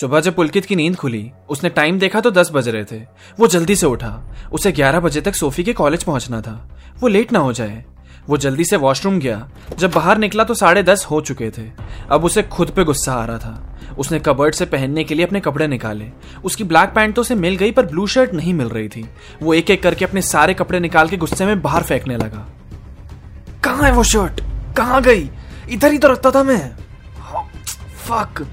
सुबह जब पुलकित की नींद खुली, उसने टाइम देखा तो दस बज रहे थे। वो जल्दी से उठा। उसे ग्यारह बजे तक सोफी के कॉलेज पहुँचना था। वो लेट ना हो जाए। वो जल्दी से वॉशरूम गया। जब बाहर निकला तो साढ़े दस हो चुके थे। अब उसे खुद पे गुस्सा आ रहा था। उसने कबर्ड से पहनने के लिए अपने कपड़े निकाले। उसकी ब्लैक पैंट तो उसे मिल गई पर ब्लू शर्ट नहीं मिल रही थी। वो एक एक करके अपने सारे कपड़े निकाल के गुस्से में बाहर फेंकने लगा। कहाँ है वो शर्ट कहाँ गई? इधर ही तो रखता था मैं। फक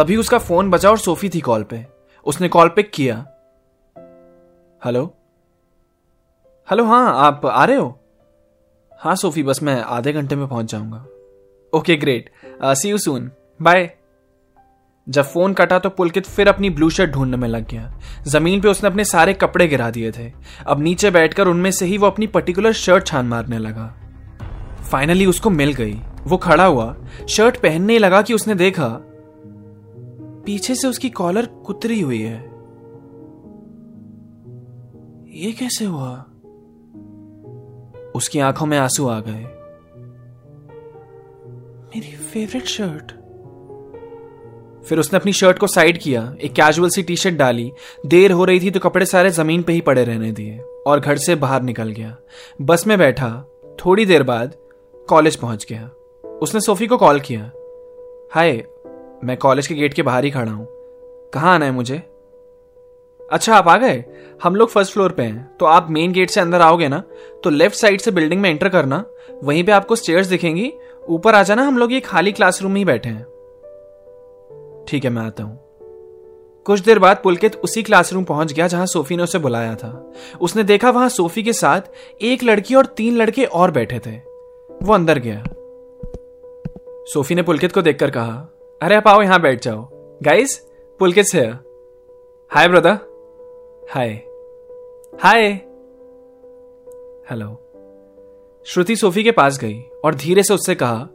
तभी उसका फ़ोन बजा और सोफी थी कॉल पे। उसने कॉल पिक किया। हेलो? हेलो हाँ आप आ रहे हो? हाँ सोफी, बस मैं आधे घंटे में पहुँच जाऊँगा। Okay, great. See you soon bye जब फ़ोन कटा तो पुलकित फिर अपनी ब्लू शर्ट ढूँढने में लग गया। ज़मीन पे उसने अपने सारे कपड़े गिरा दिए थे। अब नीचे बैठकर उनमें से ही वो अपनी पर्टिकुलर शर्ट छान मारने लगा। फाइनली उसको मिल गई। वो खड़ा हुआ। शर्ट पहनने लगा कि उसने देखा। पीछे से उसकी कॉलर कुतरी हुई है। ये कैसे हुआ? उसकी आँखों में आँसू आ गए। मेरी फेवरेट शर्ट फिर उसने अपनी शर्ट को साइड किया, एक कैजुअल सी टी शर्ट डाली। देर हो रही थी तो कपड़े सारे ज़मीन पे ही पड़े रहने दिए और घर से बाहर निकल गया। बस में बैठा, थोड़ी देर बाद कॉलेज पहुँच गया। उसने सोफी को कॉल किया। हाय मैं कॉलेज के गेट के बाहर ही खड़ा हूँ। कहाँ आना है मुझे? अच्छा आप आ गए। हम लोग फ़र्स्ट फ्लोर पे हैं। तो आप मेन गेट से अंदर आओगे ना तो लेफ़्ट साइड से बिल्डिंग में एंटर करना। वहीं पे आपको स्टेयर्स दिखेंगी। ऊपर आ जाना, हम लोग ये खाली क्लासरूम में ही बैठे हैं। ठीक है, मैं आता हूँ। कुछ देर बाद पुलकित उसी क्लासरूम पहुँच गया जहाँ सोफी ने उसे बुलाया था। उसने देखा वहाँ सोफी के साथ एक लड़की और तीन लड़के और बैठे थे। वो अंदर गया। सोफी ने पुलकित को देखकर कहा अरे आप आओ यहाँ बैठ जाओ। गाइस पुलकित से hi brother hi hi hello Shruti Sophie के पास गई और धीरे से उससे कहा,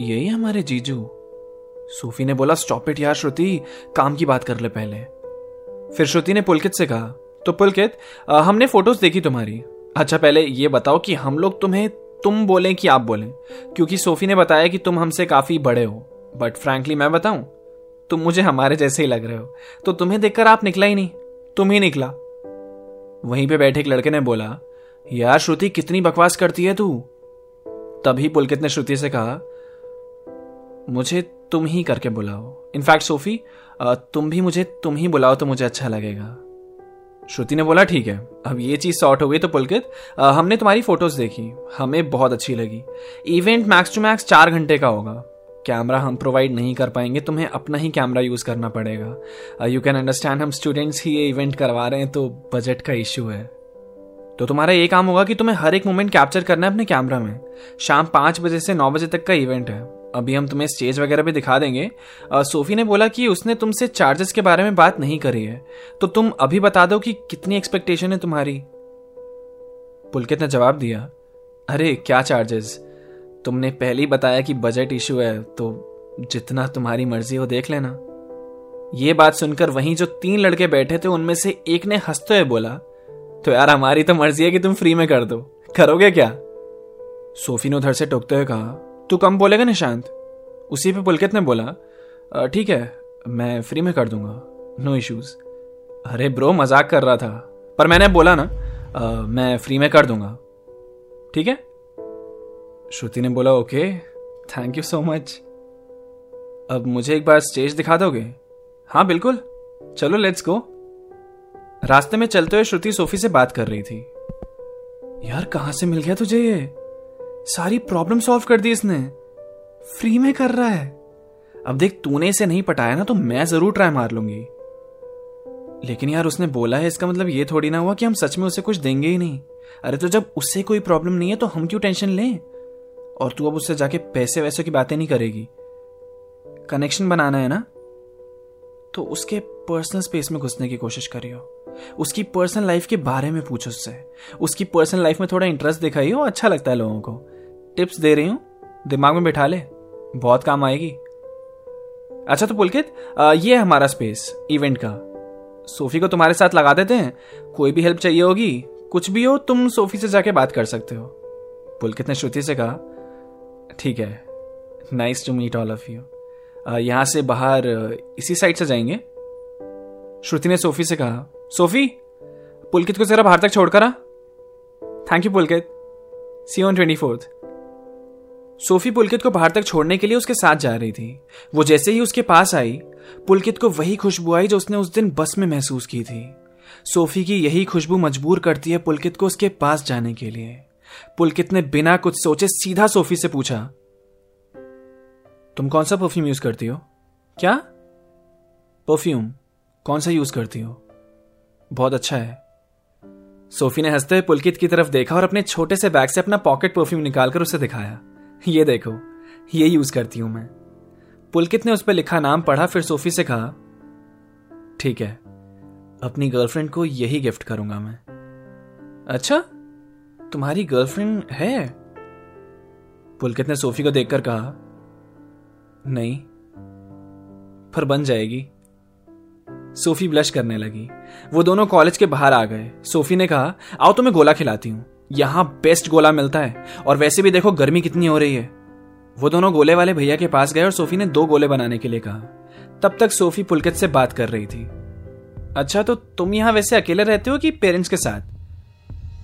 यही हमारे जीजू। सोफी ने बोला स्टॉप इट यार श्रुति, काम की बात कर ले पहले। फिर श्रुति ने पुलकित से कहा तो पुलकित हमने फ़ोटोज़ देखी तुम्हारी। अच्छा पहले ये बताओ कि हम लोग तुम्हें तुम बोलें कि आप बोलें? क्योंकि सोफी ने बताया कि तुम हमसे काफ़ी बड़े हो। बट फ्रैंकली मैं बताऊँ, तुम मुझे हमारे जैसे ही लग रहे हो। तो तुम्हें देखकर आप निकला ही नहीं। तुम ही निकला। वहीं पे बैठे एक लड़के ने बोला, यार, श्रुति, कितनी बकवास करती है तू? तभी पुलकित ने श्रुति से कहा, मुझे तुम ही करके बुलाओ। इनफैक्ट सोफी तुम भी मुझे, तुम ही बुलाओ तो मुझे अच्छा लगेगा। श्रुति ने बोला, ठीक है, अब ये चीज़ सॉर्ट हो गई तो पुलकित हमने तुम्हारी फ़ोटोज़ देखी, हमें बहुत अच्छी लगी। इवेंट मैक्स टू मैक्स चार घंटे का होगा। कैमरा हम प्रोवाइड नहीं कर पाएँगे, तुम्हें अपना ही कैमरा यूज़ करना पड़ेगा। यू कैन अंडरस्टैंड हम स्टूडेंट्स ही ये इवेंट करवा रहे हैं तो बजट का इश्यू है। तो तुम्हारा ये काम होगा कि तुम्हें हर एक मोमेंट कैप्चर करना है अपने कैमरा में। शाम पाँच बजे से नौ बजे तक का इवेंट है। अभी हम तुम्हें स्टेज वगैरह भी दिखा देंगे। सोफी ने बोला कि उसने तुमसे चार्जेस के बारे में बात नहीं करी है। तो तुम अभी बता दो कि कितनी एक्सपेक्टेशन है तुम्हारी। पुलकित ने जवाब दिया, अरे, क्या चार्जेस तुमने पहले ही बताया कि बजट इशू है तो जितना तुम्हारी मर्ज़ी हो देख लेना। ये बात सुनकर वहीं जो तीन लड़के बैठे थे उनमें से एक ने हँसते हुए बोला तो यार हमारी तो मर्ज़ी है कि तुम फ्री में कर दो। करोगे क्या? सोफी ने उधर से टोकते हुए कहा तू कम बोलेगा निशांत उसी पे पुलकित ने बोला ठीक है मैं फ्री में कर दूँगा। नो इश्यूज़ अरे ब्रो मज़ाक कर रहा था। पर मैंने बोला ना आ, मैं फ्री में कर दूँगा। ठीक है? श्रुति ने बोला, okay thank you so much अब मुझे एक बार स्टेज दिखा दोगे? हाँ बिल्कुल। चलो लेट्स गो रास्ते में चलते हुए श्रुति सोफी से बात कर रही थी। यार, कहाँ से मिल गया तुझे ये? सारी प्रॉब्लम सॉल्व कर दी इसने। फ्री में कर रहा है। अब देख, तूने इसे नहीं पटाया ना तो मैं ज़रूर ट्राई मार लूँगी। लेकिन यार, उसने बोला है, इसका मतलब ये थोड़ी ना हुआ कि हम सच में उसे कुछ देंगे ही नहीं। अरे तो जब उससे कोई प्रॉब्लम नहीं है तो हम क्यों टेंशन लें? और तू अब उससे जाके पैसे वैसे की बातें नहीं करेगी। कनेक्शन बनाना है ना? तो उसके पर्सनल स्पेस में घुसने की कोशिश करियो। उसकी पर्सनल लाइफ के बारे में पूछो उससे। उसकी पर्सनल लाइफ में थोड़ा इंटरेस्ट दिखाई हो अच्छा लगता है लोगों को। टिप्स दे रही हूँ। दिमाग में बिठा ले। बहुत काम आएगी। अच्छा तो पुलकित ये है हमारा स्पेस इवेंट का। सोफी को तुम्हारे साथ लगा देते हैं। कोई भी हेल्प चाहिए होगी। कुछ भी हो, तुम सोफी से जाके बात कर सकते हो। पुलकित ने श्रुति से कहा ठीक है. Nice to meet all of you यहाँ से बाहर इसी साइड से जाएँगे? श्रुति ने सोफी से कहा सोफी पुलकित को जरा बाहर तक छोड़कर आ. Thank you Pulkit. See on twenty fourth Sophie Pulkit को बाहर तक छोड़ने के लिए उसके साथ जा रही थी. वो जैसे ही उसके पास आई, पुलकित को वही खुशबू आई जो उसने उस दिन बस में महसूस की थी. सोफी की यही खुशबू मजबूर करती है पुलकित को उसके पास जाने के लिए. पुलकित ने बिना कुछ सोचे सीधा सोफी से पूछा, तुम कौन सा परफ्यूम यूज़ करती हो? क्या? परफ्यूम कौन सा यूज़ करती हो? बहुत अच्छा है. सोफी ने हँसते हुए पुलकित की तरफ़ देखा और अपने छोटे से बैग से अपना पॉकेट परफ्यूम निकालकर उसे दिखाया। ये देखो, ये यूज़ करती हूँ मैं. पुलकित ने उस पर लिखा नाम पढ़ा, फिर सोफी से कहा, ठीक है, अपनी गर्लफ्रेंड को यही गिफ्ट करूँगा मैं। अच्छा? तुम्हारी गर्लफ्रेंड है? पुलकित ने सोफी को देखकर कहा, नहीं, पर बन जाएगी। सोफी ब्लश करने लगी। वो दोनों कॉलेज के बाहर आ गए। सोफी ने कहा, आओ तुम्हें गोला खिलाती हूँ। यहाँ बेस्ट गोला मिलता है। और वैसे भी देखो गर्मी कितनी हो रही है। वो दोनों गोले वाले भैया के पास गए और सोफी ने दो गोले बनाने के लिए कहा। तब तक सोफी पुलकित से बात कर रही थी। अच्छा तो तुम यहाँ वैसे अकेले रहते हो कि पेरेंट्स के साथ?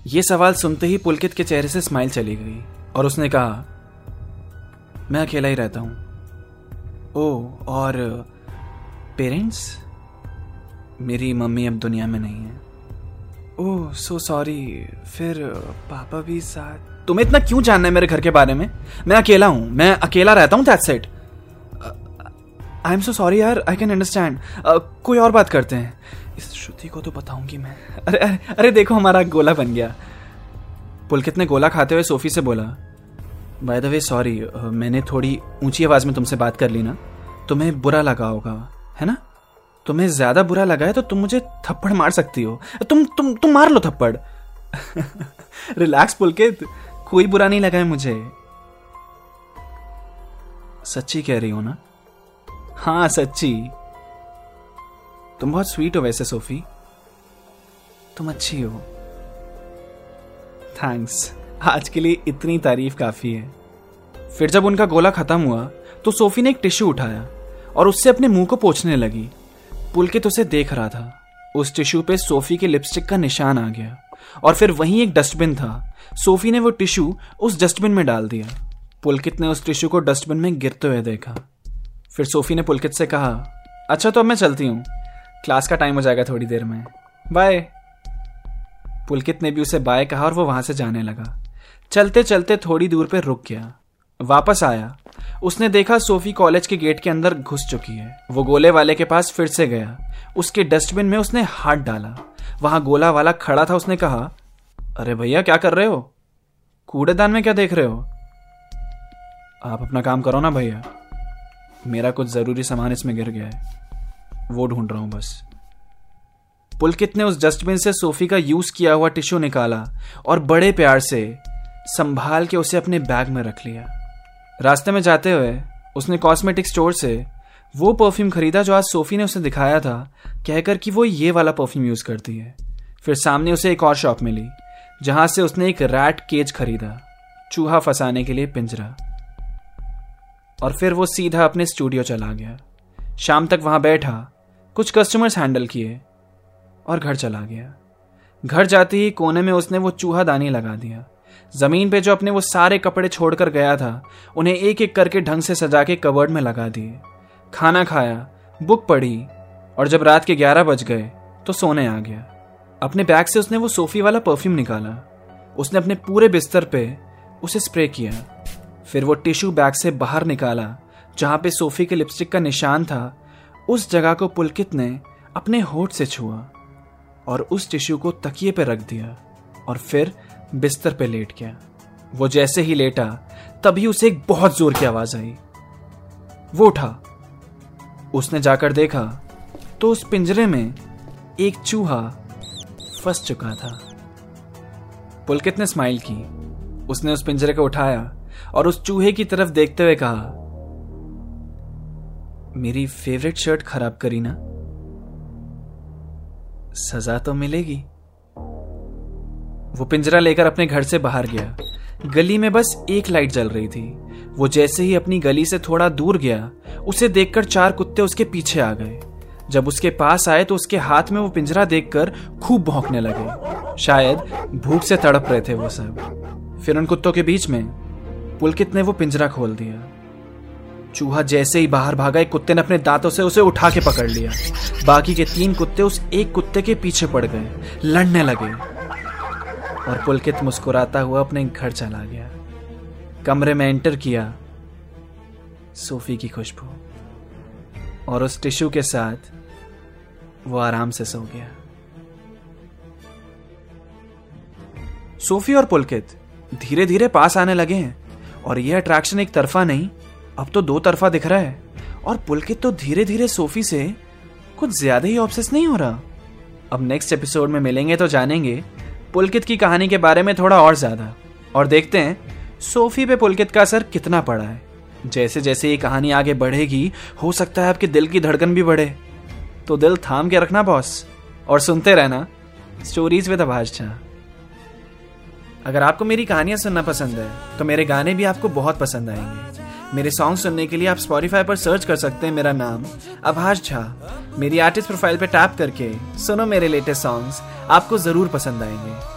ये सवाल सुनते ही पुलकित के चेहरे से स्माइल चली गई और उसने कहा, मैं अकेला ही रहता हूँ। ओ, और पेरेंट्स मेरी मम्मी अब दुनिया में नहीं है। ओह सो सॉरी फिर पापा भी साथ तुम्हें इतना क्यों जानना है मेरे घर के बारे में? मैं अकेला हूँ, मैं अकेला रहता हूँ that said I am so sorry यार आई कैन अंडरस्टैंड कोई और बात करते हैं? इस श्रुति को तो बताऊँगी मैं। अरे अरे अरे देखो, हमारा गोला बन गया। पुलकित ने गोला खाते हुए सोफी से बोला बाय द वे सॉरी मैंने थोड़ी ऊँची आवाज़ में तुमसे बात कर ली ना, तुम्हें बुरा लगा होगा, है ना? तुम्हें ज़्यादा बुरा लगा है तो तुम मुझे थप्पड़ मार सकती हो। तुम तुम तुम मार लो थप्पड़। रिलैक्स पुलकित कोई बुरा नहीं लगा है मुझे। सच्ची कह रही हो ना? हाँ सच्ची। तुम बहुत स्वीट हो वैसे सोफी तुम अच्छी हो। थैंक्स आज के लिए इतनी तारीफ़ काफ़ी है। फिर जब उनका गोला खत्म हुआ तो सोफी ने एक टिश्यू उठाया और उससे अपने मुँह को पोछने लगी। पुलकित उसे देख रहा था। उस टिश्यू पे सोफी के लिपस्टिक का निशान आ गया और फिर वहीं एक डस्टबिन था। सोफी ने वो टिश्यू उस डस्टबिन में डाल दिया। पुलकित ने उस टिश्यू को डस्टबिन में गिरते हुए देखा। फिर सोफी ने पुलकित से कहा अच्छा तो अब मैं चलती हूँ। क्लास का टाइम हो जाएगा थोड़ी देर में। बाय पुलकित ने भी उसे बाय कहा और वो वहाँ से जाने लगा। चलते चलते थोड़ी दूर पर रुक गया। वापस आया। उसने देखा सोफी कॉलेज के गेट के अंदर घुस चुकी है। वो गोले वाले के पास फिर से गया। उसके डस्टबिन में उसने हाथ डाला। वहाँ गोला वाला खड़ा था, उसने कहा, अरे भैया, क्या कर रहे हो? कूड़ेदान में क्या देख रहे हो? आप अपना काम करो ना भैया। मेरा कुछ ज़रूरी सामान इसमें गिर गया है। वो ढूंढ रहा हूँ बस। पुलकित ने उस डस्टबिन से सोफी का यूज़ किया हुआ टिश्यू निकाला और बड़े प्यार से संभाल के उसे अपने बैग में रख लिया। रास्ते में जाते हुए उसने कॉस्मेटिक स्टोर से वो परफ्यूम खरीदा जो आज सोफी ने उसे दिखाया था, कहकर कि वो ये वाला परफ्यूम यूज़ करती है। फिर सामने उसे एक और शॉप मिली, जहाँ से उसने एक रैट केज खरीदा, चूहा फंसाने के लिए पिंजरा। और फिर वो सीधा अपने स्टूडियो चला गया। शाम तक वहाँ बैठा कुछ कस्टमर्स हैंडल किए और घर चला गया। घर जाते ही कोने में उसने वो चूहा दानी लगा दिया। ज़मीन पे जो अपने वो सारे कपड़े छोड़कर गया था, उन्हें एक एक करके ढंग से सजा के कवर्ड में लगा दिए। खाना खाया बुक पढ़ी और जब रात के ग्यारह बज गए तो सोने आ गया। अपने बैग से उसने वो सोफी वाला परफ्यूम निकाला। उसने अपने पूरे बिस्तर पे उसे स्प्रे किया। फिर वो टिश्यू बैग से बाहर निकाला, जहाँ पे सोफी के लिपस्टिक का निशान था उस जगह को पुलकित ने अपने होठ से छुआ और उस टिश्यू को तकिए पे रख दिया और फिर बिस्तर पे लेट गया। वो जैसे ही लेटा, तभी उसे एक बहुत ज़ोर की आवाज़ आई। वो उठा। उसने जाकर देखा तो उस पिंजरे में एक चूहा फंस चुका था। पुलकित ने स्माइल की। उसने उस पिंजरे को उठाया और उस चूहे की तरफ़ देखते हुए कहा मेरी फेवरेट शर्ट खराब करी ना? सजा तो मिलेगी। वो पिंजरा लेकर अपने घर से बाहर गया। गली में बस एक लाइट जल रही थी। वो जैसे ही अपनी गली से थोड़ा दूर गया, उसे देखकर चार कुत्ते उसके पीछे आ गए। जब उसके पास आए तो उसके हाथ में वो पिंजरा देखकर खूब भौंकने लगे। शायद भूख से तड़प रहे थे वो सब। फिर उन कुत्तों के बीच में पुलकित ने वो पिंजरा खोल दिया। चूहा जैसे ही बाहर भागा, एक कुत्ते ने अपने दांतों से उसे उठा के पकड़ लिया। बाकी के तीन कुत्ते उस एक कुत्ते के पीछे पड़ गए, लड़ने लगे। और पुलकित मुस्कुराता हुआ अपने घर चला गया। कमरे में एंटर किया सोफी की खुशबू। और उस टिश्यू के साथ वो आराम से सो गया। सोफी और पुलकित धीरे धीरे पास आने लगे हैं, और यह अट्रैक्शन एक तरफा नहीं अब तो दो तरफा दिख रहा है। और पुलकित तो धीरे धीरे सोफी से कुछ ज़्यादा ही ऑब्सेस नहीं हो रहा। अब नेक्स्ट एपिसोड में मिलेंगे तो जानेंगे पुलकित की कहानी के बारे में थोड़ा और ज़्यादा। और देखते हैं, सोफी पे पुलकित का असर कितना पड़ा है। जैसे जैसे ये कहानी आगे बढ़ेगी, हो सकता है आपके दिल की धड़कन भी बढ़े। तो दिल थाम के रखना बॉस और सुनते रहना स्टोरीज विद आभाष झा। अगर आपको मेरी कहानियाँ सुनना पसंद है तो मेरे गाने भी आपको बहुत पसंद आएँगे। मेरे सॉन्ग सुनने के लिए आप स्पॉटीफाई पर सर्च कर सकते हैं मेरा नाम। आभाष झा, मेरी आर्टिस्ट प्रोफ़ाइल पर टैप करके सुनो मेरे लेटेस्ट सॉन्ग्स आपको ज़रूर पसंद आएँगे।